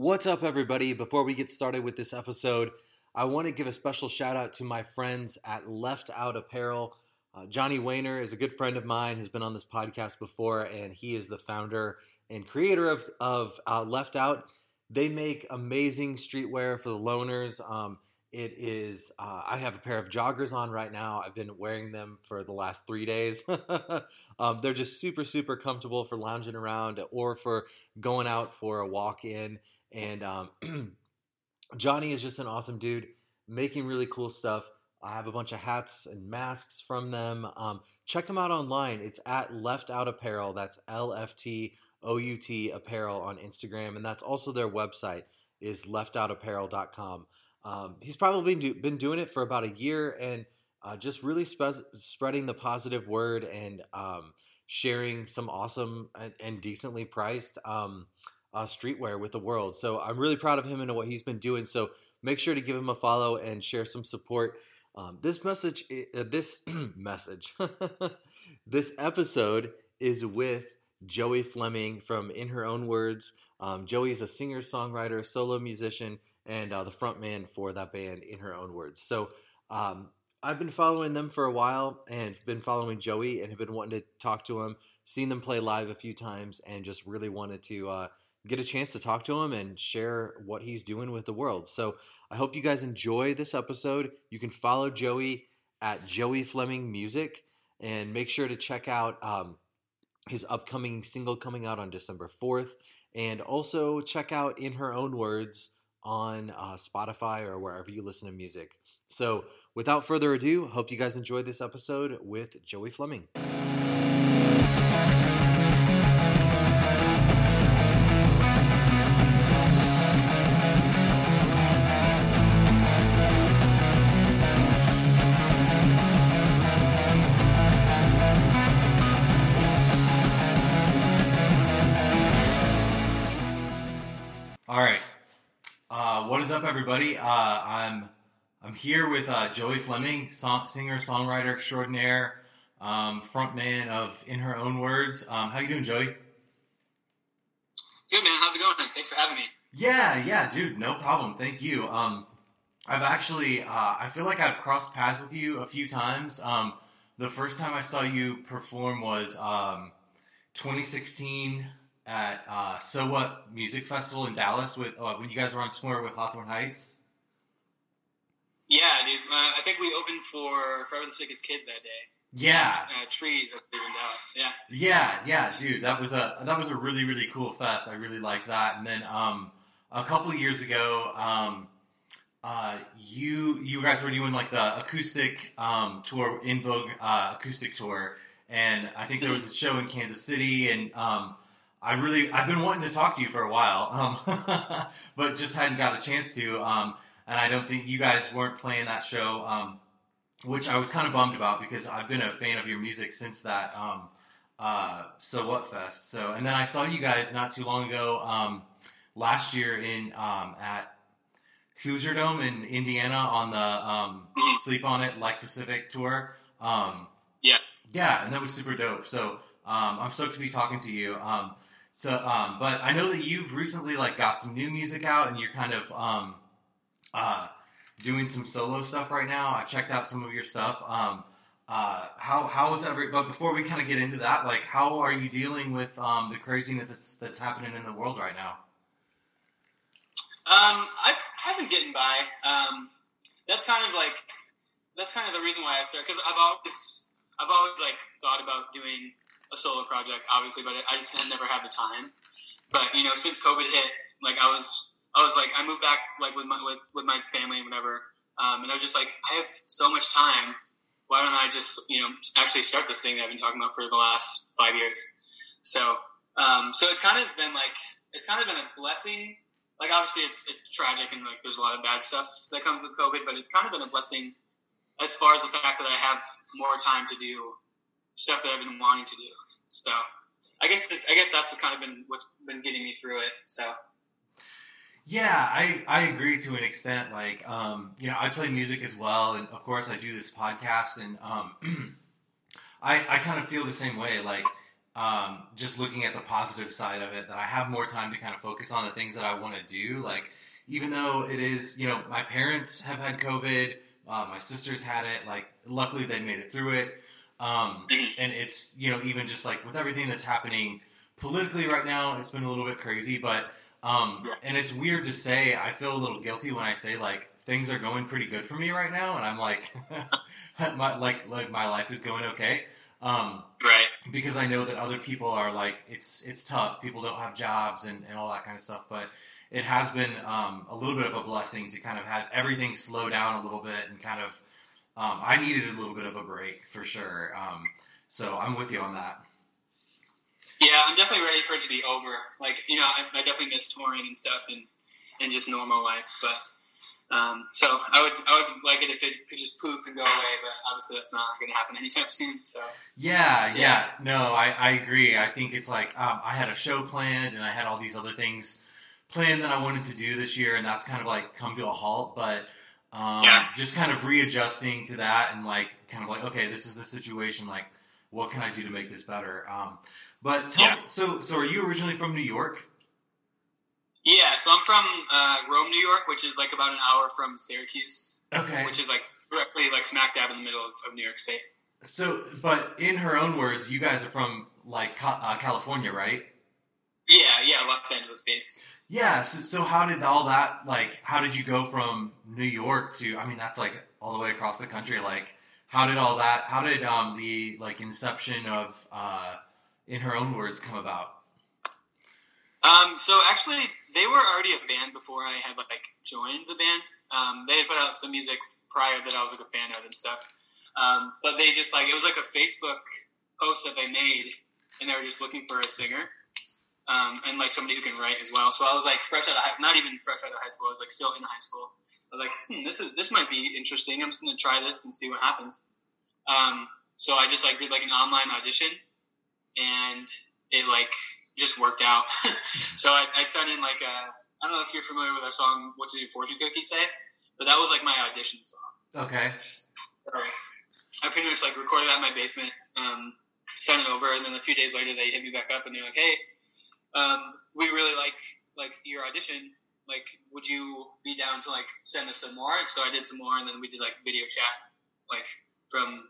What's up, everybody? Before we get started with this episode, I want to give a special shout out to my friends at Left Out Apparel. Uh, Johnny Wayner is a good friend of mine, has been on this podcast before, and he is the founder and creator of, of uh, Left Out. They make amazing streetwear for the loners. Um, it is, uh, I have a pair of joggers on right now. I've been wearing them for the last three days. um, they're just super, super comfortable for lounging around or for going out for a walk in. And um, Johnny is just an awesome dude, making really cool stuff. I have a bunch of hats and masks from them. Um, check them out online. It's at Left Out Apparel. That's L F T O U T Apparel on Instagram, and that's also their website is leftoutapparel.com. Um, he's probably been, do, been doing it for about a year and uh, just really spe- spreading the positive word and um, sharing some awesome and, and decently priced um, uh, streetwear with the world. So I'm really proud of him and what he's been doing. So make sure to give him a follow and share some support. Um, this message, uh, this message, this episode is with Joey Fleming from In Her Own Words. Um, Joey is a singer, songwriter, solo musician, and uh, the frontman for that band, In Her Own Words. So um, I've been following them for a while and been following Joey and have been wanting to talk to him, seen them play live a few times, and just really wanted to uh, get a chance to talk to him and share what he's doing with the world. So I hope you guys enjoy this episode. You can follow Joey at Joey Fleming Music and make sure to check out um, his upcoming single coming out on December 4th. And also check out In Her Own Words on uh, Spotify or wherever you listen to music. So without further ado, hope you guys enjoyed this episode with Joey Fleming. Up, everybody? Uh, I'm I'm here with uh, Joey Fleming, song, singer, songwriter extraordinaire, um, frontman of In Her Own Words. Um, how you doing, Joey? Good man. How's it going? Thanks for having me. Yeah, yeah, dude. No problem. Thank you. Um, I've actually, uh, I feel like I've crossed paths with you a few times. Um, the first time I saw you perform was um, 2016 at uh, So What Music Festival in Dallas with uh, when you guys were on tour with Hawthorne Heights. Yeah, dude. Uh, I think we opened for Forever the Sickest Kids that day. Yeah, Uh, trees up there in Dallas. Yeah. yeah, yeah, dude. That was a that was a really really cool fest. I really liked that. And then um, a couple of years ago, um, uh, you you guys were doing like the acoustic um, tour, In Vogue uh, acoustic tour, and I think there was a show in Kansas City, and um, I really I've been wanting to talk to you for a while, um, but just hadn't got a chance to. Um, and I don't think you guys weren't playing that show, um, which I was kind of bummed about because I've been a fan of your music since that um, uh, So What Fest. So and then I saw you guys not too long ago um, last year in um, at Hoosier Dome in Indiana on the um, Sleep on It Like Pacific tour. Um, Yeah. yeah, and that was super dope. So um, I'm stoked to be talking to you. So, um, but I know that you've recently like got some new music out, and you're kind of um, uh, doing some solo stuff right now. I checked out some of your stuff. Um, uh, how how is every? But before we kind of get into that, like, how are you dealing with um, the craziness that's, that's happening in the world right now? Um, I've, I've been getting by. Um, that's kind of like that's kind of the reason why I started because I've always I've always like thought about doing a solo project, obviously, but I just had never had the time. But you know, since COVID hit, like I was I was like I moved back like with my with, with my family and whatever, um, and I was just like I have so much time. Why don't I just you know actually start this thing that I've been talking about for the last five years? So um, so it's kind of been like it's kind of been a blessing like obviously it's it's tragic and like there's a lot of bad stuff that comes with COVID, but it's kind of been a blessing as far as the fact that I have more time to do stuff that I've been wanting to do. So I guess I guess that's what kind of been what's been getting me through it. So Yeah, I, I agree to an extent. Like, um, you know, I play music as well, and of course, I do this podcast, and um, I I kind of feel the same way. Like, um, just looking at the positive side of it, that I have more time to kind of focus on the things that I want to do. Like, even though it is, you know, my parents have had COVID, uh, my sisters had it. Like, luckily they made it through it. Um, and it's, you know, even just like with everything that's happening politically right now, it's been a little bit crazy. But, um, and it's weird to say, I feel a little guilty when I say, like, things are going pretty good for me right now. And I'm like, my, like, like my life is going okay. Um, right. Because I know that other people are like, it's, it's tough. People don't have jobs and, and all that kind of stuff. But, it has been um, a little bit of a blessing to kind of have everything slow down a little bit and kind of. Um, I needed a little bit of a break for sure. Um, so I'm with you on that. Yeah, I'm definitely ready for it to be over. Like you know, I, I definitely miss touring and stuff and and just normal life. But um, so I would I would like it if it could just poof and go away. But obviously that's not going to happen anytime soon. So yeah, yeah, yeah. no, I, I agree. I think it's like um, I had a show planned and I had all these other things planned that I wanted to do this year, and that's kind of like come to a halt. But um, yeah. just kind of readjusting to that, and like kind of like, okay, this is the situation. Like, what can I do to make this better? Um, but tell, yeah. so so are you originally from New York? Yeah, so I'm from uh, Rome, New York, which is like about an hour from Syracuse. Okay. Which is like directly like smack dab in the middle of, of New York State. So, but in her own words, you guys are from like uh, California, right? Yeah, yeah, Los Angeles based. Yeah, so, so, how did all that like? How did you go from New York to? I mean, that's like all the way across the country. Like, how did all that? How did um the like inception of uh, in her own words come about? Um, so actually, they were already a band before I had like joined the band. Um, they had put out some music prior that I was like a fan of and stuff. Um, but they just like it was like a Facebook post that they made, and they were just looking for a singer um, and like somebody who can write as well. So I was like fresh out of high, not even fresh out of high school. I was like still in high school. I was like, hmm, this is this might be interesting. I'm just gonna try this and see what happens. Um, so I just like did like an online audition, and it like just worked out. so I, I sent in like a I don't know if you're familiar with our song "What Does Your Fortune Cookie Say," but that was like my audition song. Okay. I pretty much like recorded that in my basement, um, sent it over, and then a few days later they hit me back up and they're like, "Hey, um, we really like like your audition. Like, would you be down to like send us some more? So I did some more, and then we did like video chat, like from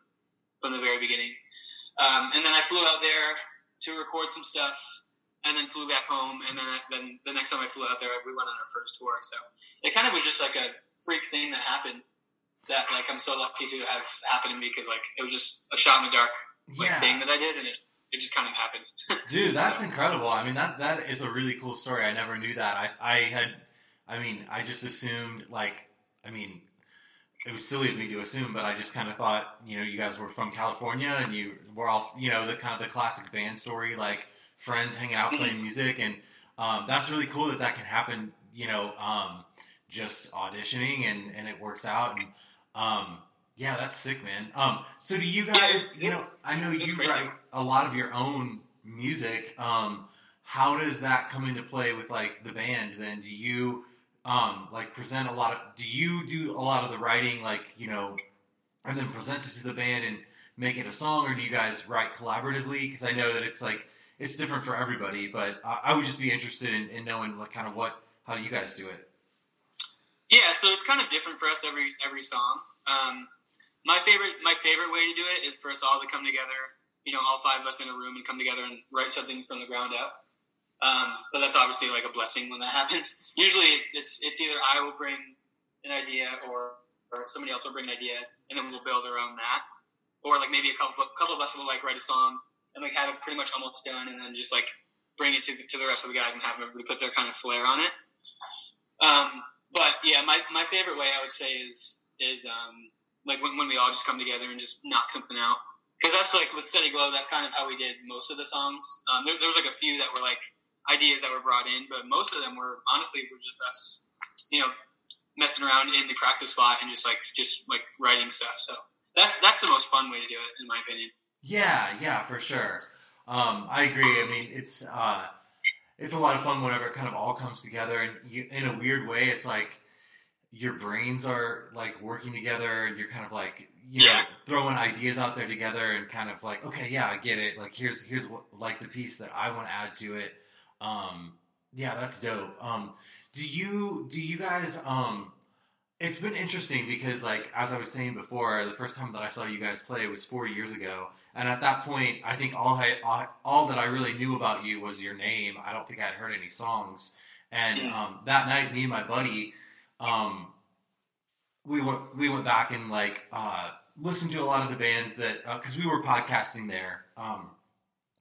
from the very beginning. Um, and then I flew out there to record some stuff, and then flew back home. And then then the next time I flew out there, we went on our first tour. So it kind of was just like a freak thing that happened. That like I'm so lucky to have happened to me because like it was just a shot in the dark like yeah. thing that I did, and it it just kind of happened. Dude, that's so. incredible. I mean, that that is a really cool story. I never knew that. I I had, I mean, I just assumed like, I mean, it was silly of me to assume, but I just kind of thought, you know, you guys were from California and you were all, you know, the kind of the classic band story, like friends hanging out playing music, and um, that's really cool that that can happen. You know, um, just auditioning and and it works out and. Um, yeah, that's sick, man. Um, so do you guys? Yeah, you know, I know you write a lot of your own music. Um, how does that come into play with like the band? Then do you um, like present a lot of? Do you do a lot of the writing, like you know, and then present it to the band and make it a song, or do you guys write collaboratively? Because I know that it's like it's different for everybody, but I, I would just be interested in, in knowing like kind of what how you guys do it. Yeah, so it's kind of different for us every every song. Um, my favorite my favorite way to do it is for us all to come together. You know, all five of us in a room and come together and write something from the ground up. Um, but that's obviously like a blessing when that happens. Usually, it's, it's, it's either I will bring an idea or or somebody else will bring an idea and then we'll build around that. Or like maybe a couple couple of us will like write a song and like have it pretty much almost done and then just like bring it to to the rest of the guys and have everybody put their kind of flair on it. Um, but yeah, my, my favorite way I would say is is um, like when, when we all just come together and just knock something out. Because that's like with Steady Glow, that's kind of how we did most of the songs. Um, there, there, was like a few that were like ideas that were brought in, but most of them were honestly were just us, you know, messing around in the practice spot and just like just like writing stuff. So that's that's the most fun way to do it, in my opinion. Yeah, yeah, for sure. Um, I agree. I mean, it's uh, it's a lot of fun whenever it kind of all comes together, and you, in a weird way, it's like your brains are like working together and you're kind of like you know Yeah. throwing ideas out there together and kind of like okay yeah I get it. Like here's here's what like the piece that I want to add to it. Um yeah that's dope. Um do you do you guys um it's been interesting because like as I was saying before the first time that I saw you guys play was 4 years ago. And at that point I think all I all, all that I really knew about you was your name. I don't think I had heard any songs. And um, that night me and my buddy um, we went we went back and like uh, listened to a lot of the bands that because we were podcasting there um,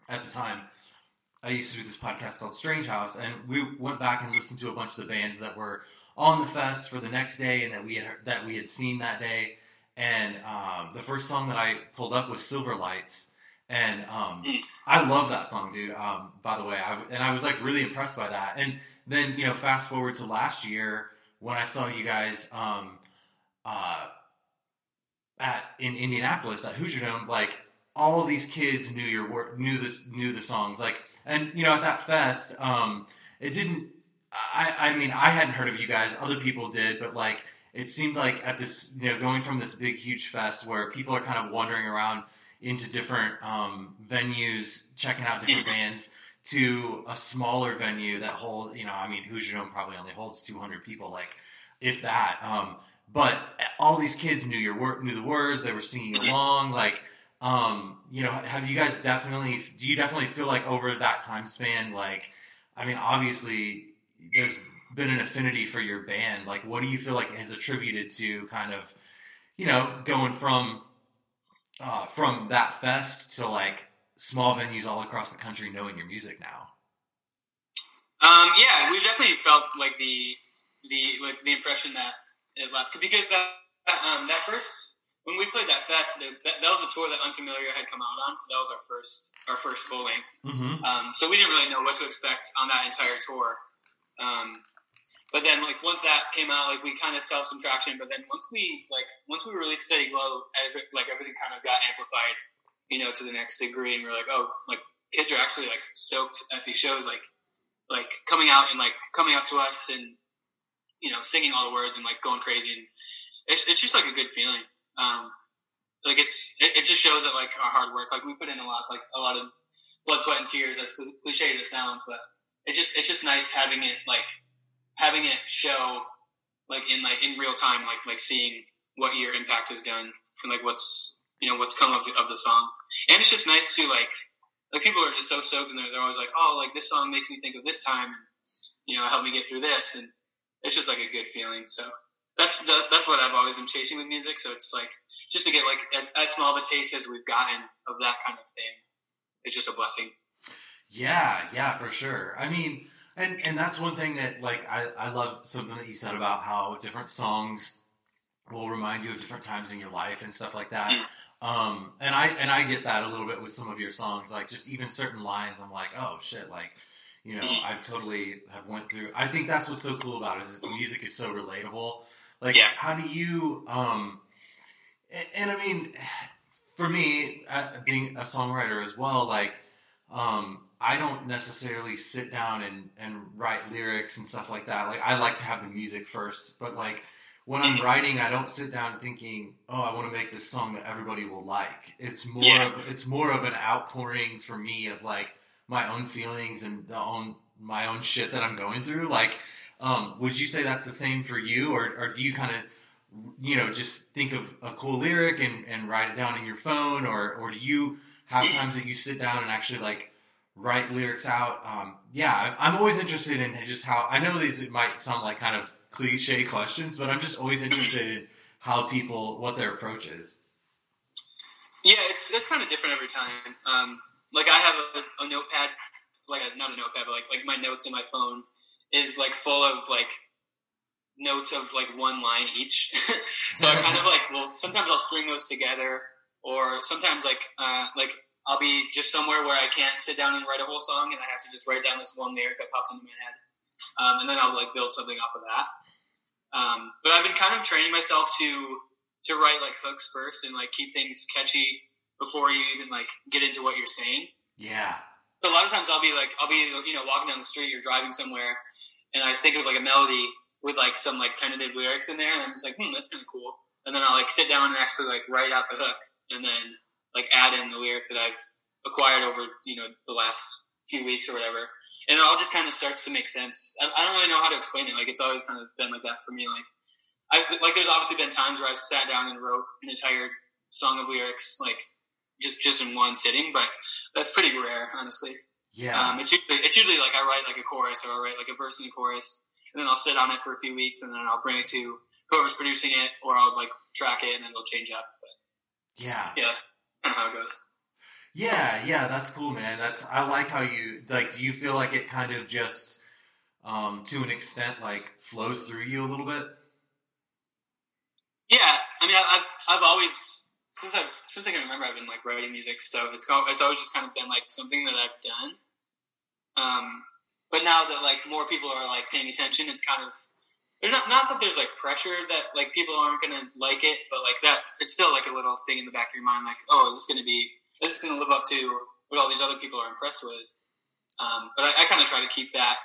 at the time. I used to do this podcast called Strange House, and we went back and listened to a bunch of the bands that were on the fest for the next day and that we had that we had seen that day. And um, the first song that I pulled up was Silver Lights, and um, I love that song, dude. Um, by the way, I, and I was like really impressed by that. And then you know, fast forward to last year when I saw you guys um, uh, at in Indianapolis at Hoosier Dome, like all these kids knew your wor- knew this knew the songs, like and you know at that fest, um, it didn't. I I mean I hadn't heard of you guys, other people did, but like it seemed like at this you know going from this big huge fest where people are kind of wandering around into different um, venues, checking out different bands to a smaller venue that holds, you know, I mean, Hoosier Dome probably only holds 200 people, like if that. Um, but all these kids knew your work, knew the words, they were singing along. Like, um, you know, have you guys definitely? Do you definitely feel like over that time span, like, I mean, obviously, there's been an affinity for your band. Like, what do you feel like has attributed to kind of, you know, going from uh, from that fest to like small venues all across the country knowing your music now? Um, yeah, we definitely felt like the the like the impression that it left because that um, that first when we played that fest, that, that, that was a tour that Unfamiliar had come out on, so that was our first our first full length. Mm-hmm. Um, so we didn't really know what to expect on that entire tour. Um, but then, like once that came out, like we kind of felt some traction. But then once we like once we released Steady Glow, every, like everything kind of got amplified, you know, to the next degree. And we are like, oh, like kids are actually like stoked at these shows, like like coming out and like coming up to us and you know singing all the words and like going crazy. And it's it's just like a good feeling. Um, like it's it, it just shows that like our hard work, like we put in a lot, like a lot of blood, sweat, and tears. As cliche as it sounds, but it's just it's just nice having it like having it show like in like in real time, like like seeing what your impact has done and like what's you know what's come of the, of the songs. And it's just nice to like like people are just so soaked and they're, they're always like, oh, like this song makes me think of this time, and you know, help me get through this, and it's just like a good feeling. So that's the, that's what I've always been chasing with music. So it's like just to get like as, as small of a taste as we've gotten of that kind of thing. It's just a blessing. Yeah, yeah, for sure. I mean, and and that's one thing that like I I love something that you said about how different songs will remind you of different times in your life and stuff like that. Mm. Um, and I and I get that a little bit with some of your songs, like just even certain lines. I'm like, oh shit, like you know, I totally have went through. I think that's what's so cool about it is music is so relatable. Like, Yeah. how do you? Um, and, and I mean, for me, uh, being a songwriter as well, like um, I don't necessarily sit down and, and write lyrics and stuff like that. Like I like to have the music first, but like when I'm writing, I don't sit down thinking, "Oh, I want to make this song that everybody will like." It's more Yeah. of it's more of an outpouring for me of like my own feelings and the own my own shit that I'm going through. Like, um, would you say that's the same for you, or or do you kind of you know just think of a cool lyric and, and write it down in your phone, or or do you have times that you sit down and actually like write lyrics out? Um, yeah, I'm always interested in just how I know these might sound like kind of cliche questions, but I'm just always interested in how people what their approach is. Yeah, it's it's kind of different every time. Um, like I have a, a notepad, like a, not a notepad, but like like my notes in my phone is like full of like notes of like one line each. so I kind of like well, sometimes I'll string those together, or sometimes like uh, like I'll be just somewhere where I can't sit down and write a whole song, and I have to just write down this one lyric that pops into my head, um, and then I'll like build something off of that. Um, but I've been kind of training myself to to write like hooks first and like keep things catchy before you even like get into what you're saying. Yeah, But a lot of times I'll be like I'll be you know walking down the street or driving somewhere, and I think of like a melody, with like some like tentative lyrics in there, and I'm just like, hmm, that's kind of cool. And then I'll like sit down and actually like write out the hook, and then like add in the lyrics that I've acquired over you know the last few weeks or whatever, and it all just kind of starts to make sense. I, I don't really know how to explain it. Like it's always kind of been like that for me. Like I like there's obviously been times where I've sat down and wrote an entire song of lyrics like just just in one sitting, but that's pretty rare, honestly. Yeah. Um, it's usually it's usually like I write like a chorus or I write like a verse and a chorus, and then I'll sit on it for a few weeks, and then I'll bring it to whoever's producing it, or I'll like track it, and then it'll change up. But yeah. yeah, that's kind of how it goes. Yeah, yeah, that's cool, man. That's I like how you like. Do you feel like it kind of just, um, to an extent, like flows through you a little bit? Yeah, I mean, I've I've always since I've since I can remember, I've been like writing music, so it's it's always just kind of been like something that I've done. Um, but now that like more people are like paying attention, it's kind of there's not not that there's like pressure that like people aren't gonna like it, but like that it's still like a little thing in the back of your mind, like oh, is this gonna be is gonna live up to what all these other people are impressed with? Um, but I, I kind of try to keep that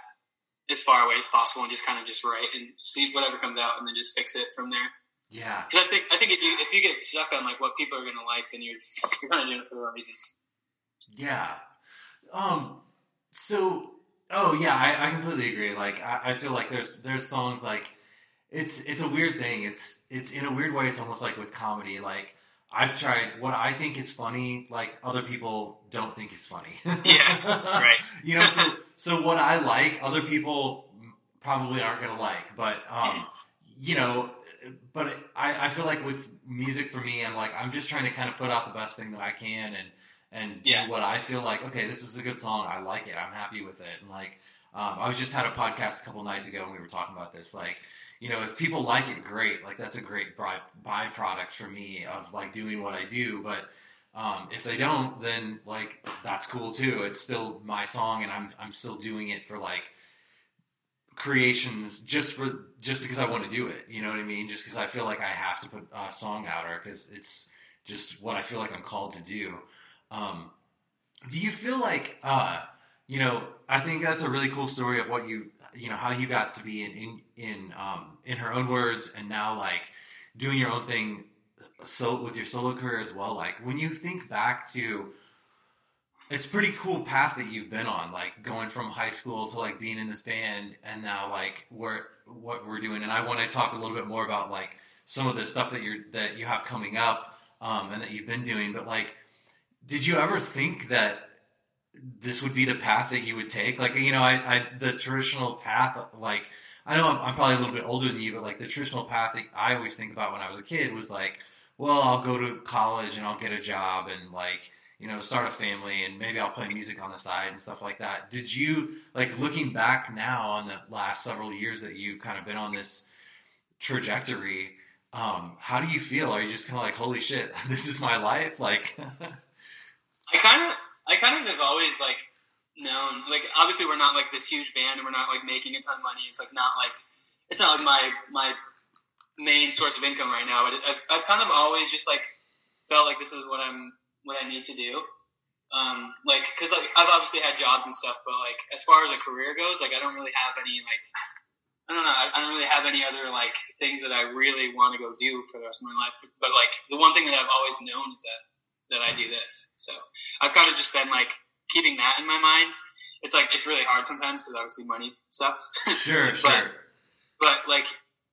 as far away as possible and just kind of just write and see whatever comes out and then just fix it from there. Yeah. Because I think I think if you if you get stuck on like what people are gonna like, then you're you're kind of doing it for the wrong reasons. Yeah. Um. So. Oh yeah, I, I completely agree. Like I, I feel like there's there's songs like it's it's a weird thing. It's it's in a weird way. It's almost like with comedy. Like I've tried what I think is funny. Like other people don't think is funny. Yeah, right. you know. So so what I like, other people probably aren't gonna like. But um, you know. But I, I feel like with music for me, I'm like I'm just trying to kind of put out the best thing that I can and and do Yeah. what I feel like. Okay, this is a good song. I like it. I'm happy with it. And like, um, I was just had a podcast a couple nights ago and we were talking about this. Like, you know, if people like it, great. Like that's a great by, byproduct for me of like doing what I do. But um, if they don't, then like that's cool too. It's still my song, and I'm I'm still doing it for like creations just for just because I want to do it. You know what I mean? Just because I feel like I have to put a song out, or because it's just what I feel like I'm called to do. Um, do you feel like, uh, you know, I think that's a really cool story of what you, you know, how you got to be in in in um, in her own words, and now like doing your own thing, so with your solo career as well. Like when you think back to, it's pretty cool path that you've been on, like going from high school to like being in this band, and now like where what we're doing. And I want to talk a little bit more about like some of the stuff that you're that you have coming up, um, and that you've been doing. But like, did you ever think that this would be the path that you would take? Like, you know, I, I the traditional path, like, I know I'm, I'm probably a little bit older than you, but like the traditional path that I always think about when I was a kid was like, well, I'll go to college and I'll get a job and like, you know, start a family and maybe I'll play music on the side and stuff like that. Did you like looking back now on the last several years that you've kind of been on this trajectory? Um, how do you feel? Are you just kind of like, holy shit, this is my life? Like, I kind of I kind of have always like known like obviously we're not like this huge band and we're not like making a ton of money. It's like not like it's not like my my main source of income right now. But I've, I've kind of always just like felt like this is what I'm what I need to do. Um, like because like I've obviously had jobs and stuff, but like as far as a career goes, like I don't really have any like I don't know. I, I don't really have any other like things that I really want to go do for the rest of my life. But, but like the one thing that I've always known is that that I do this. So I've kind of just been like keeping that in my mind. It's like it's really hard sometimes because obviously money sucks. sure, But- sure. but like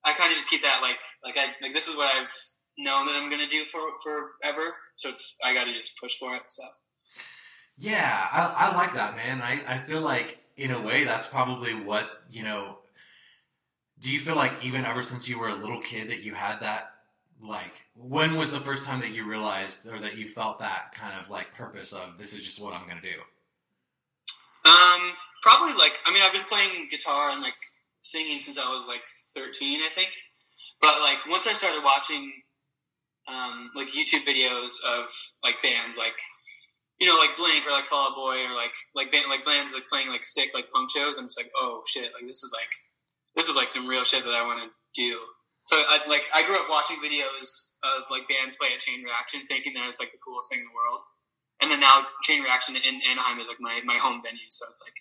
I kind of just keep that like like I like this is what I've known that I'm gonna do for forever. So it's I got to just push for it. So Yeah, I, I like that, man. I, I feel like, in a way, that's probably what, you know, do you feel like even ever since you were a little kid that you had that, like, when was the first time that you realized or that you felt that kind of like purpose of this is just what I'm to do? um probably like I mean I've been playing guitar and like singing since I was like 13 I think. But like once I started watching um like YouTube videos of like bands like you know, like Blink or like Fall Out Boy or like like band, like bands like playing like sick like punk shows. I'm just like, oh shit, like this is like this is like some real shit that I want to do. So I like I grew up watching videos of like bands play at Chain Reaction, thinking that it's like the coolest thing in the world. And then now Chain Reaction in Anaheim is like my, my home venue, so it's like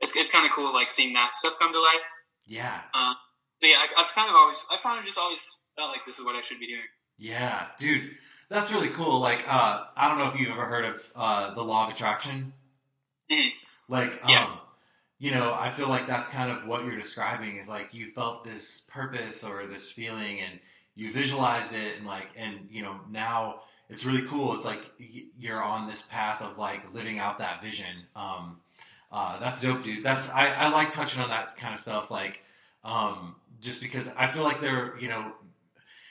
it's it's kind of cool like seeing that stuff come to life. Yeah. Um, so yeah, I, I've kind of always, I've kind of just always felt like this is what I should be doing. Yeah, dude, that's really cool. Like, uh, I don't know if you've ever heard of uh, the law of attraction. Mhm. Like, um, Yeah. You know, I feel like that's kind of what you're describing is like you felt this purpose or this feeling, and you visualized it, and like, and you know, now it's really cool. It's like you're on this path of like living out that vision. Um, uh, that's dope, dude. That's I, I like touching on that kind of stuff, like, um, just because I feel like they're, you know,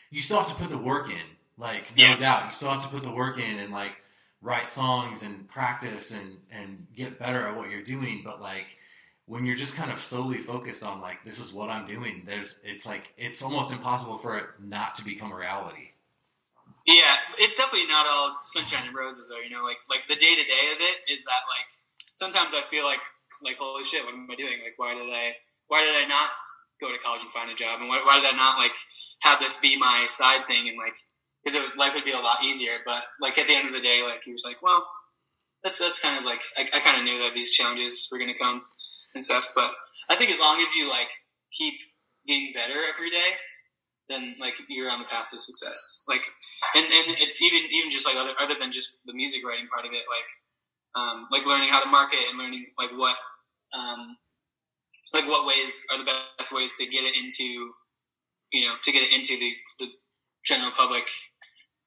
you still have to put the work in, like, no Yeah. doubt, you still have to put the work in and like write songs and practice and and get better at what you're doing. But like when you're just kind of solely focused on like this is what I'm doing, there's it's like it's almost impossible for it not to become a reality. Yeah, it's definitely not all sunshine and roses though. You know, like like the day to day of it is that like sometimes I feel like like holy shit, what am I doing? Like why did I why did I not go to college and find a job? And why, why did I not like have this be my side thing? And like because life would be a lot easier. But like at the end of the day, like he was like, well, that's that's kind of like I, I kind of knew that these challenges were going to come and stuff. But I think as long as you like keep getting better every day, then like you're on the path to success. Like and and it, even even just like other other than just the music writing part of it, like um, like learning how to market and learning like what um, like what ways are the best ways to get it into you know to get it into the the general public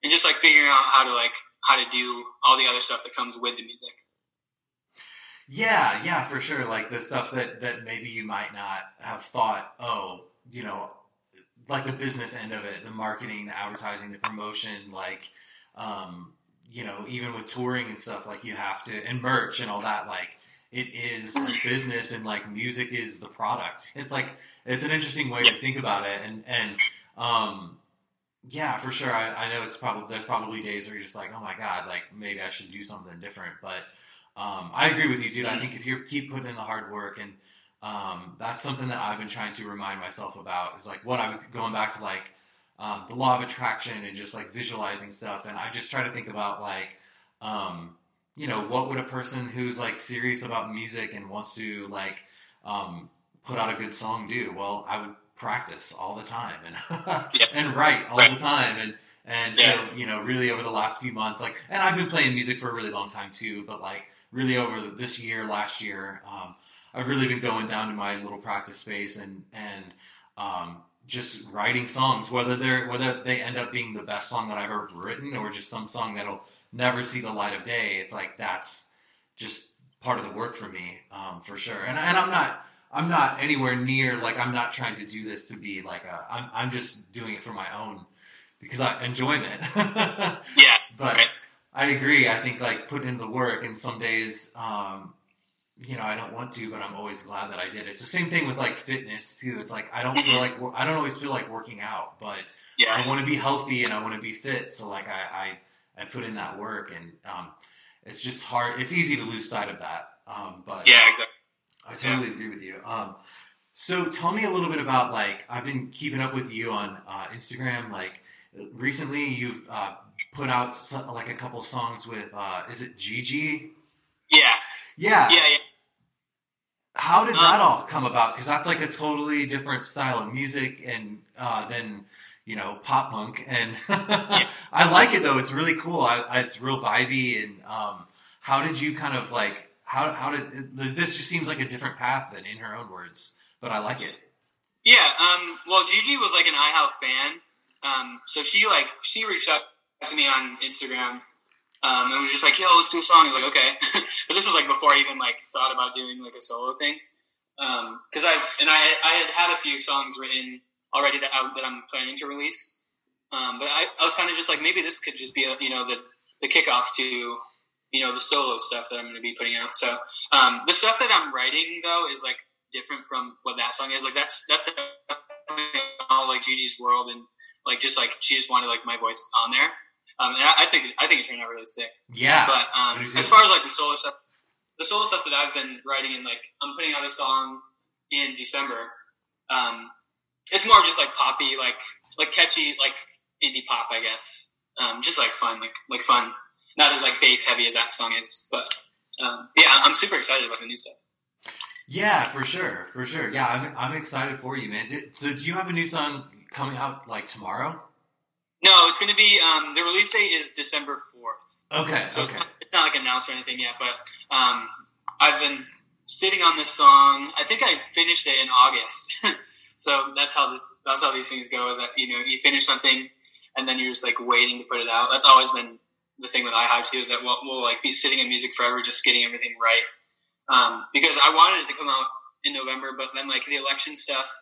and just like figuring out how to like how to do all the other stuff that comes with the music. Yeah, yeah, for sure. Like the stuff that that maybe you might not have thought. Oh, you know, like the business end of it, the marketing, the advertising, the promotion, like, um, you know, even with touring and stuff, like you have to and merch and all that. Like it is business and like music is the product. It's like it's an interesting way to think about it, and and um, yeah, for sure. I, I know it's probably there's probably days where you're just like, oh my god, like maybe I should do something different, but. Um, I agree with you, dude. I think if you keep putting in the hard work, and um, that's something that I've been trying to remind myself about, is like what I'm going back to, like um, the law of attraction and just like visualizing stuff. And I just try to think about like, um, you know, what would a person who's like serious about music and wants to like um, put out a good song do? Well, I would practice all the time and and write all the time and. And so, you know, really over the last few months, like, and I've been playing music for a really long time too, but like, really over this year, last year, um, I've really been going down to my little practice space and and um, just writing songs, whether they're whether they end up being the best song that I've ever written or just some song that'll never see the light of day. It's like that's just part of the work for me, um, for sure. And and I'm not. I'm not anywhere near like I'm not trying to do this to be like a I'm I'm just doing it for my own because I enjoyment. yeah. But right. I agree. I think like putting in the work, and some days, um, you know, I don't want to, but I'm always glad that I did. It's the same thing with like fitness too. It's like I don't feel like I don't always feel like working out, but Yeah. I want to be healthy and I want to be fit. So like I I, I put in that work, and um, it's just hard. It's easy to lose sight of that. Um, but Yeah, exactly. I totally agree with you. Um, so tell me a little bit about like I've been keeping up with you on uh, Instagram. Like recently, you've uh, put out some, like a couple songs with uh, is it Gigi? Yeah. Yeah. Yeah, yeah. How did Um, that all come about? Because that's like a totally different style of music and uh, than you know pop punk. And I like it though. It's really cool. I, I, it's real vibey. And um, how did you kind of like how how did this just seems like a different path than in her own words, but I like it. Yeah, um, well, Gigi was like an IHOW fan, um, so she like she reached out to me on Instagram um, and was just like, "Yo, let's do a song." I was like, "Okay," but this was like before I even like thought about doing like a solo thing, because I've and I I had had a few songs written already that I, that I'm planning to release, um, but I, I was kind of just like maybe this could just be a, you know the the kickoff to you know the solo stuff that I'm going to be putting out. So um, the stuff that I'm writing though is like different from what that song is. Like that's that's all like Gigi's world and like just like she just wanted like my voice on there. Um, and I, I think I think it turned out really sick. Yeah. But um, What is it? as far as like the solo stuff, the solo stuff that I've been writing and like I'm putting out a song in December. Um, it's more just like poppy, like like catchy, like indie pop, I guess. Um, just like fun, like like fun. Not as like bass heavy as that song is, but um, yeah, I'm super excited about the new stuff. Yeah, for sure, for sure. Yeah, I'm, I'm excited for you, man. Did, so, do you have a new song coming out like tomorrow? No, it's going to be um, the release date is December fourth. Okay, So okay. it's, not, it's not like announced or anything yet, but um, I've been sitting on this song. I think I finished it in August. so that's how this that's how these things go. Is that you know you finish something and then you're just like waiting to put it out. That's always been the thing with IHOW too. Is that we'll, we'll like be sitting in music forever, just getting everything right. Um, because I wanted it to come out in November, but then like the election stuff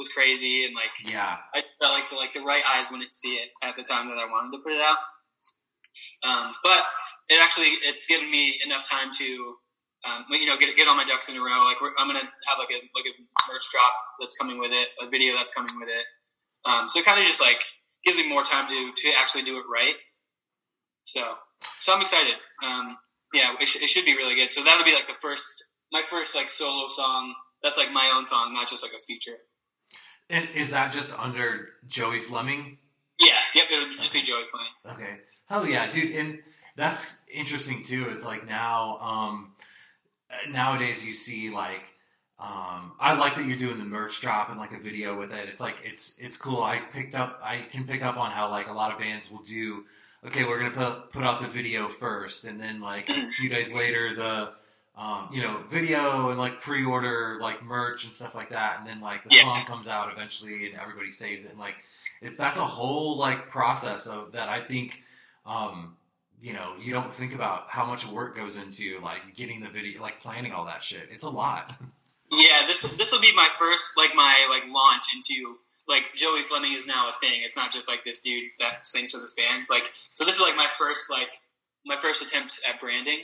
was crazy and like Yeah, I felt like the, like the right eyes wouldn't see it at the time that I wanted to put it out. Um, but it actually it's given me enough time to um, you know get get all my ducks in a row. Like we're, I'm gonna have like a like a merch drop that's coming with it, a video that's coming with it. Um, so it kind of just like gives me more time to to actually do it right. So so I'm excited. Um, yeah, it, sh- it should be really good. So that'll be like the first my first like solo song. That's like my own song, not just like a feature. And is that just under Joey Fleming? Yeah, yep. It'll just be Joey Fleming. Okay. Hell yeah, dude. And that's interesting too. It's like now, um, nowadays you see like, um, I like that you're doing the merch drop and like a video with it. It's like it's it's cool. I picked up. I can pick up on how like a lot of bands will do. Okay, we're gonna put put out the video first, and then like a few days later the. Um, you know, video and like pre-order like merch and stuff like that, and then like the Yeah. song comes out eventually, and everybody saves it. And like, if that's a whole like process of that. I think um, you know, you don't think about how much work goes into like getting the video, like planning all that shit. It's a lot. Yeah, this this will be my first like my like launch into like Joey Fleming is now a thing. It's not just like this dude that sings for this band. Like so, this is like my first like my first attempt at branding.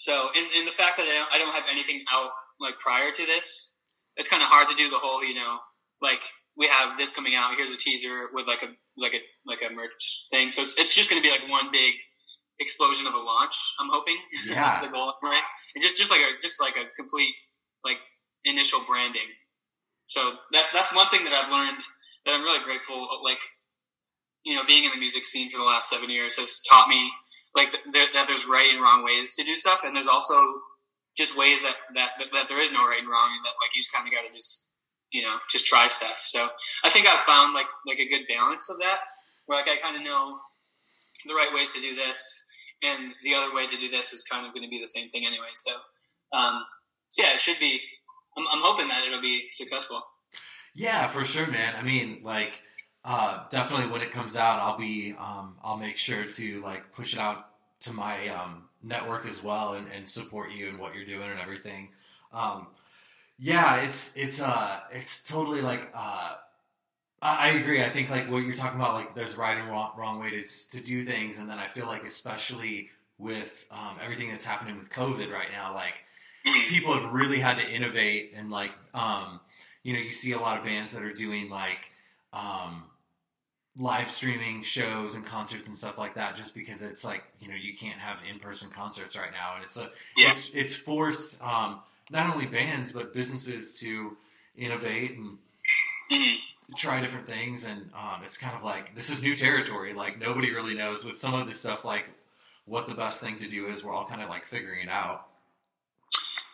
So, in, in the fact that I don't, I don't have anything out like prior to this, it's kind of hard to do the whole you know like we have this coming out. Here's a teaser with like a like a like a merch thing. So it's it's just going to be like one big explosion of a launch. I'm hoping. Yeah. That's the goal, right? And just just like a just like a complete like initial branding. So that that's one thing that I've learned that I'm really grateful. Like, you know, being in the music scene for the last seven years has taught me like th- th- that there's right and wrong ways to do stuff, and there's also just ways that that that, that there is no right and wrong, and that like you just kind of got to just you know just try stuff. So I think I've found like like a good balance of that, where like I kind of know the right ways to do this, and the other way to do this is kind of going to be the same thing anyway. So, um, so yeah, it should be. I'm, I'm hoping that it'll be successful. yeah, for sure, man. I mean, like, uh, definitely when it comes out, I'll be, um, I'll make sure to like push it out to my um, network as well and, and support you and what you're doing and everything. Um, yeah, it's it's uh it's totally like uh I, I agree. I think like what you're talking about, like there's right and wrong, wrong way to to do things, and then I feel like especially with um, everything that's happening with COVID right now, like Mhm. people have really had to innovate and like um, you know you see a lot of bands that are doing like um, live streaming shows and concerts and stuff like that just because it's like you know you can't have in-person concerts right now. And it's a Yeah. it's it's forced um, not only bands but businesses to innovate and Mhm. try different things. And um, it's kind of like this is new territory. Like nobody really knows with some of this stuff like what the best thing to do is. We're all kind of like figuring it out.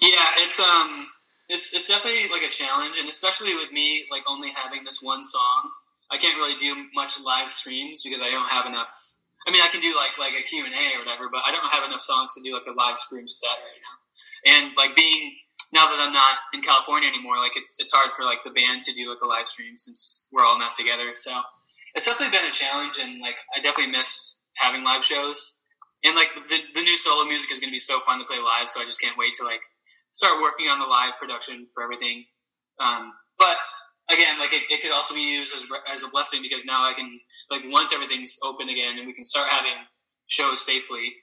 Yeah, it's um, it's it's definitely like a challenge, and especially with me like only having this one song, I can't really do much live streams because I don't have enough. I mean, I can do like like a Q and A or whatever, but I don't have enough songs to do like a live stream set right now. And like being now that I'm not in California anymore, like it's it's hard for like the band to do like a live stream since we're all not together. So it's definitely been a challenge, and like I definitely miss having live shows. And like the, the new solo music is going to be so fun to play live, so I just can't wait to like start working on the live production for everything. Um, but again, like it, it could also be used as, as a blessing because now I can like once everything's open again and we can start having shows safely.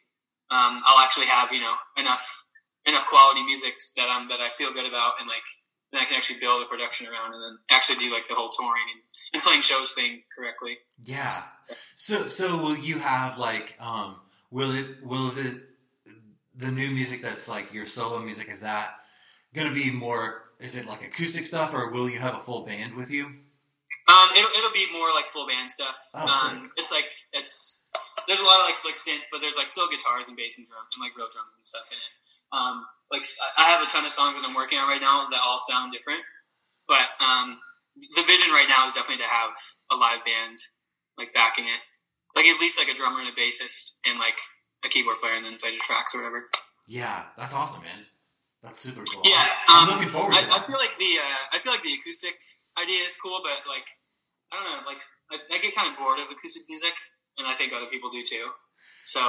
Um, I'll actually have you know enough enough quality music that I'm that I feel good about and like then I can actually build a production around and then actually do like the whole touring and, and playing shows thing correctly. Yeah. So so will you have like um will it will the the new music that's like your solo music is that going to be more is it like acoustic stuff or will you have a full band with you? Um, it'll, it'll be more like full band stuff. Oh, um, it's like it's there's a lot of like like synth, but there's like still guitars and bass and drum and like real drums and stuff in it. Um, like I have a ton of songs that I'm working on right now that all sound different. But um, the vision right now is definitely to have a live band like backing it, like at least like a drummer and a bassist and like a keyboard player, and then play the tracks or whatever. Yeah, that's awesome, man. That's super cool. Yeah, I'm, um, looking forward. I. I feel like the uh, I feel like the acoustic idea is cool, but like I don't know, like I, I get kind of bored of acoustic music, and I think other people do too. So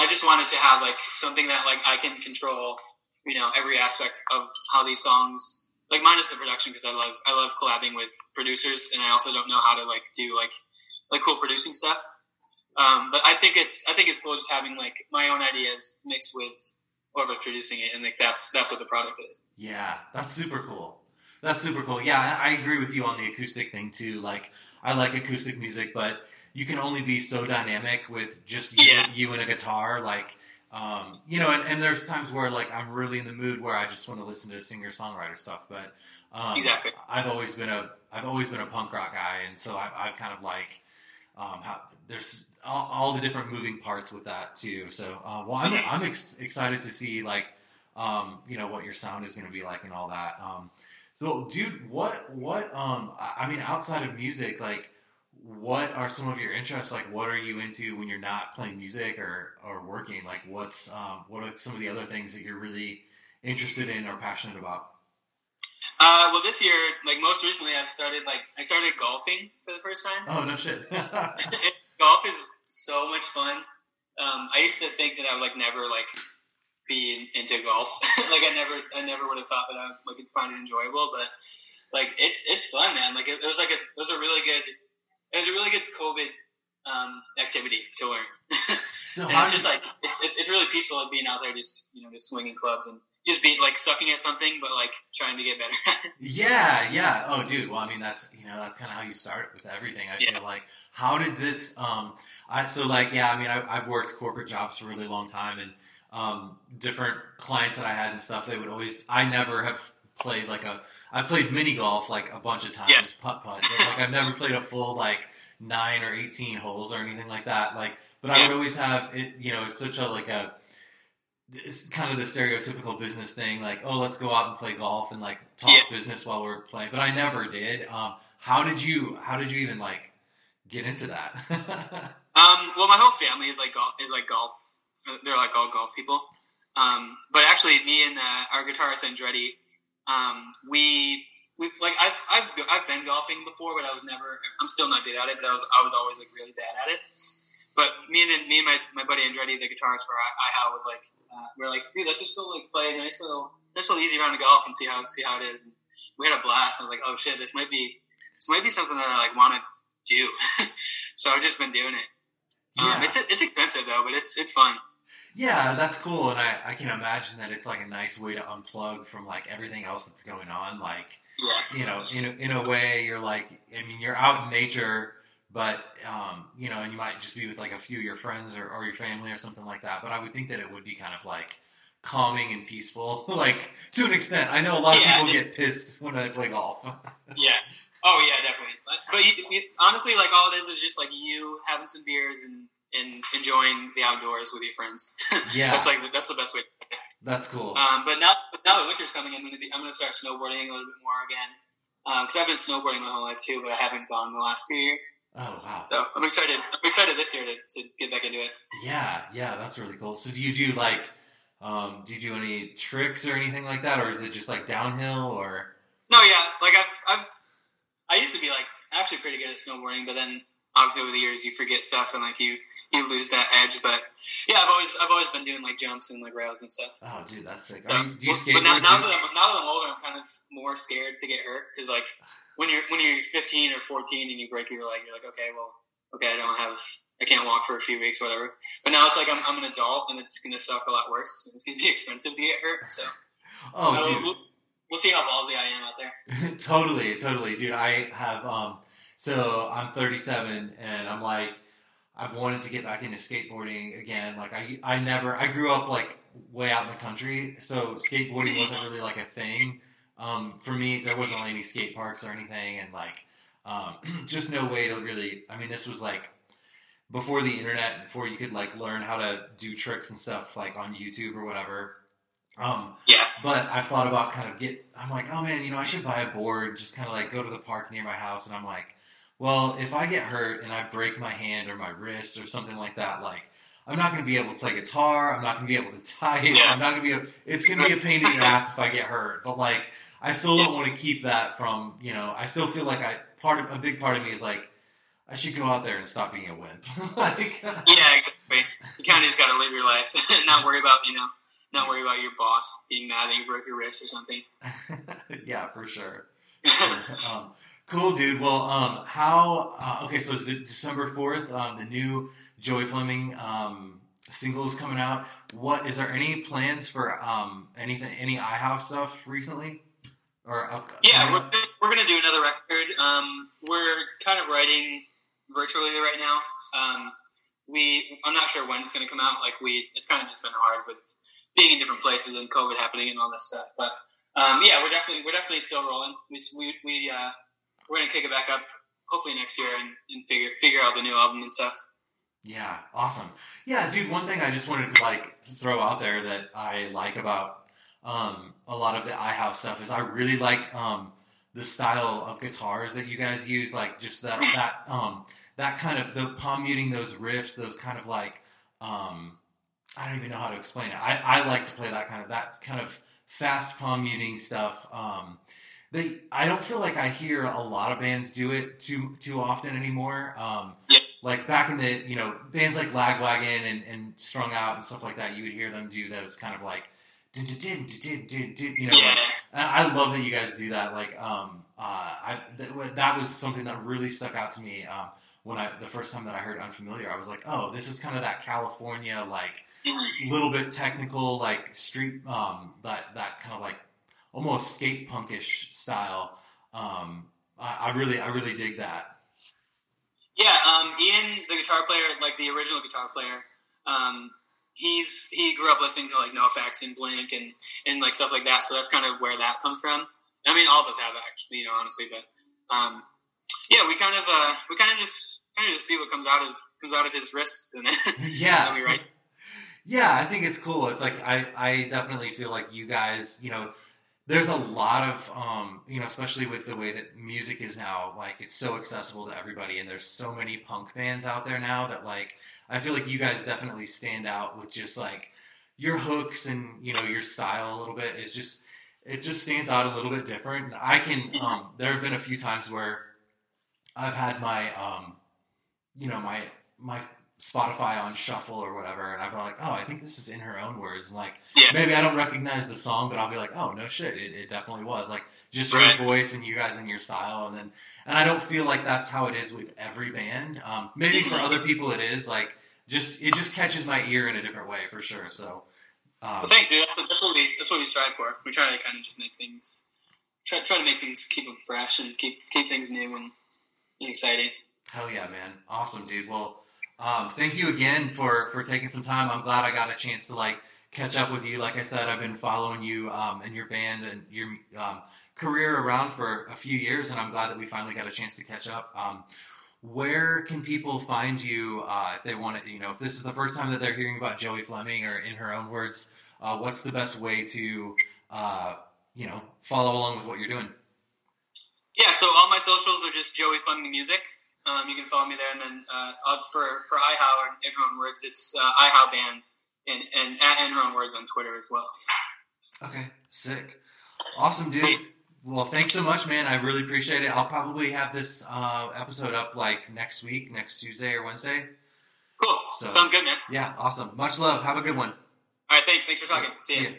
I just wanted to have like something that like I can control, you know, every aspect of how these songs. Like minus the production because I love I love collabing with producers, and I also don't know how to like do like like cool producing stuff. Um, but I think it's I think it's cool just having like my own ideas mixed with whoever's producing it, and like that's that's what the product is. Yeah, that's super cool. That's super cool. Yeah, I agree with you on the acoustic thing too. Like, I like acoustic music, but you can only be so dynamic with just you, Yeah. you and a guitar. Like, um, you know, and, and there's times where like I'm really in the mood where I just want to listen to singer songwriter stuff. But um, Exactly. I've always been a I've always been a punk rock guy, and so I, I kind of like um, how, there's all, all the different moving parts with that too. So, uh, well, I'm I'm ex- excited to see like um, you know what your sound is going to be like and all that. Um, so, dude, what what um, I I mean, outside of music, like. What are some of your interests? Like, what are you into when you're not playing music or, or working? Like, what's um, what are some of the other things that you're really interested in or passionate about? Uh, well, this year, like most recently, I've started like I started golfing for the first time. Oh no shit! Golf is so much fun. Um, I used to think that I would like never like be in, into golf. like I never, I never would have thought that I would like find it enjoyable. But like it's it's fun, man. Like it, it was like a it was a really good it was a really good COVID um, activity to learn. so and it's just like it's, it's it's really peaceful being out there, just you know, just swinging clubs and just being like sucking at something, but like trying to get better. Yeah, yeah. Oh, dude. Well, I mean, that's you know that's kind of how you start with everything. I Yeah. feel like. How did this? Um, I so like yeah. I mean, I, I've worked corporate jobs for a really long time, and um, different clients that I had and stuff. They would always. I never have played like a. I played mini golf like a bunch of times, Yeah. putt putt. Like I've never played a full like nine or eighteen holes or anything like that. Like, but I would always have it. You know, it's such a like a it's kind of the stereotypical business thing, like, oh, let's go out and play golf and like talk Yeah. business while we're playing. But I never did. Um, how did you? How did you even like get into that? Um, well, my whole family is like golf, is like golf. They're like all golf people. Um, but actually, me and uh, our guitarist Andretti, um, we we like I've I've I've been golfing before, but I was never. I'm still not good at it, but I was I was always like really bad at it. But me and me and my, my buddy Andretti, the guitarist for I, I was like uh, we are like, dude, let's just go like play a nice little nice little easy round of golf and see how see how it is. And we had a blast. I was like, oh shit, this might be this might be something that I like want to do. so I've just been doing it. Um, Yeah. it's it's expensive though, but it's it's fun. yeah, that's cool, and I, I can imagine that it's like a nice way to unplug from like everything else that's going on. Like, Yeah, you know, in a, in a way, you're like, I mean, you're out in nature, but um, you know, and you might just be with like a few of your friends or, or your family or something like that. But I would think that it would be kind of like calming and peaceful, like to an extent. I know a lot of Yeah, people get pissed when they play golf. yeah. Oh yeah, definitely. But, but you, you, honestly, like all it is is just like you having some beers and and enjoying the outdoors with your friends. Yeah. that's like that's the best way. That's cool. Um, but now but now that winter's coming, I'm gonna be I'm gonna start snowboarding a little bit more again. Because I've been snowboarding my whole life too, but I haven't gone the last few years. Oh wow. So I'm excited. I'm excited this year to, to get back into it. Yeah, yeah, that's really cool. So do you do like, um, do you do any tricks or anything like that, or is it just like downhill or? No, yeah, like I've, I've, I used to be like actually pretty good at snowboarding, but then obviously over the years you forget stuff and like you, you lose that edge. But yeah, I've always, I've always been doing like jumps and like rails and stuff. Oh, dude, that's sick. So, you, do you but now, now that I'm, now that I'm older, I'm kind of more scared to get hurt because like when you're when you're 15 or 14 and you break your leg, you're like, okay, well, okay, I don't have, I can't walk for a few weeks, or whatever. But now it's like I'm, I'm an adult and it's gonna suck a lot worse. And it's gonna be expensive to get hurt. So Oh, we'll, we'll see how ballsy I am out there. totally, totally, dude. I have um, so I'm 37, and I'm like, I've wanted to get back into skateboarding again. Like I, I never, I grew up like way out in the country, so skateboarding wasn't really like a thing. Um, for me, there wasn't like any skate parks or anything, and like, um, just no way to really. I mean, this was like before the internet, before you could like learn how to do tricks and stuff like on YouTube or whatever. Um, Yeah. but I've thought about kind of get. I'm like, oh man, you know, I should buy a board. Just kind of like go to the park near my house, and I'm like, well, if I get hurt and I break my hand or my wrist or something like that, like. I'm not going to be able to play guitar. I'm not going to be able to tie it. I'm not going to be. Able, it's going to be a pain in the ass if I get hurt. But like, I still don't want to keep that from. You know, I still feel like I part of a big part of me is like, I should go out there and stop being a wimp. like, Yeah, exactly. You kind of just got to live your life, and not worry about you know, not worry about your boss being mad that you broke your wrist or something. yeah, for sure. um, cool, dude. Well, um, how? Uh, okay, so the December fourth, um, the new Joey Fleming um, single is coming out. What is there any plans for um, anything, any IHOW stuff recently? Or up, Yeah, we're, we're gonna do another record. Um, we're kind of writing virtually right now. Um, we I'm not sure when it's gonna come out. Like we, it's kind of just been hard with being in different places and COVID happening and all this stuff. But um, yeah, we're definitely we're definitely still rolling. We we, we uh, we're gonna kick it back up hopefully next year and, and figure figure out the new album and stuff. Yeah, awesome. Yeah, dude. One thing I just wanted to like throw out there that I like about um, a lot of the IHOW stuff is I really like um, the style of guitars that you guys use. Like just that that um, that kind of the palm muting those riffs, those kind of like um, I don't even know how to explain it. I, I like to play that kind of that kind of fast palm muting stuff. Um, they I don't feel like I hear a lot of bands do it too too often anymore. Um, Like back in the you know bands like Lagwagon and, and Strung Out and stuff like that, you would hear them do those kind of like you know. Yeah, Like, I love that you guys do that. Like, um, uh, I that, that was something that really stuck out to me. Um, when I the first time that I heard Unfamiliar, I was like, oh, this is kind of that California like Mhm. little bit technical like street um that that kind of like almost skate punkish style. Um, I, I really I really dig that. Yeah, um, Ian, the guitar player, like the original guitar player, um, he's he grew up listening to like NoFX and Blink and and like stuff like that. So that's kind of where that comes from. I mean, all of us have actually, you know, honestly, but um, yeah, we kind of uh, we kind of just kind of just see what comes out of comes out of his wrists and then yeah. and we write. Yeah, I think it's cool. It's like I, I definitely feel like you guys, you know, there's a lot of um, you know, especially with the way that music is now, like it's so accessible to everybody and there's so many punk bands out there now that like I feel like you guys definitely stand out with just like your hooks and, you know, your style a little bit is just it just stands out a little bit different. I can um there have been a few times where I've had my um you know, my my Spotify on shuffle or whatever, and I'll be like, oh, I think this is In Her Own Words. And like, Yeah. maybe I don't recognize the song, but I'll be like, oh, no shit, it, it definitely was. Like, just Right. your voice and you guys and your style, and then, and I don't feel like that's how it is with every band. Um, maybe for other people it is. Like, just it just catches my ear in a different way for sure. So, um, Well, thanks, dude. That's, that's what we that's what we strive for. We try to kind of just make things try try to make things keep them fresh and keep keep things new and, and exciting. Hell yeah, man! Awesome, dude. Well, um, thank you again for for taking some time. I'm glad I got a chance to like catch up with you. Like I said, I've been following you um, and your band and your um, career around for a few years, and I'm glad that we finally got a chance to catch up. Um, where can people find you uh, if they want to? You know, if this is the first time that they're hearing about Joey Fleming, or In Her Own Words, uh, what's the best way to uh, you know follow along with what you're doing? Yeah, so all my socials are just Joey Fleming Music. Um, you can follow me there, and then uh, for for IHOW and own words, it's uh, IHOW Band and and at own words on Twitter as well. Okay, sick, awesome, dude. Well, thanks so much, man. I really appreciate it. I'll probably have this uh, episode up like next week, next Tuesday or Wednesday. Cool, So- sounds good, man. Yeah, awesome. Much love. Have a good one. All right, thanks. Thanks for talking. See, See ya.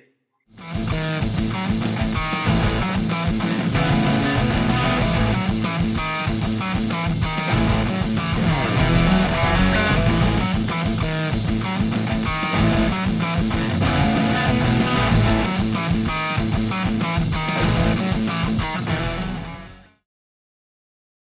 ya.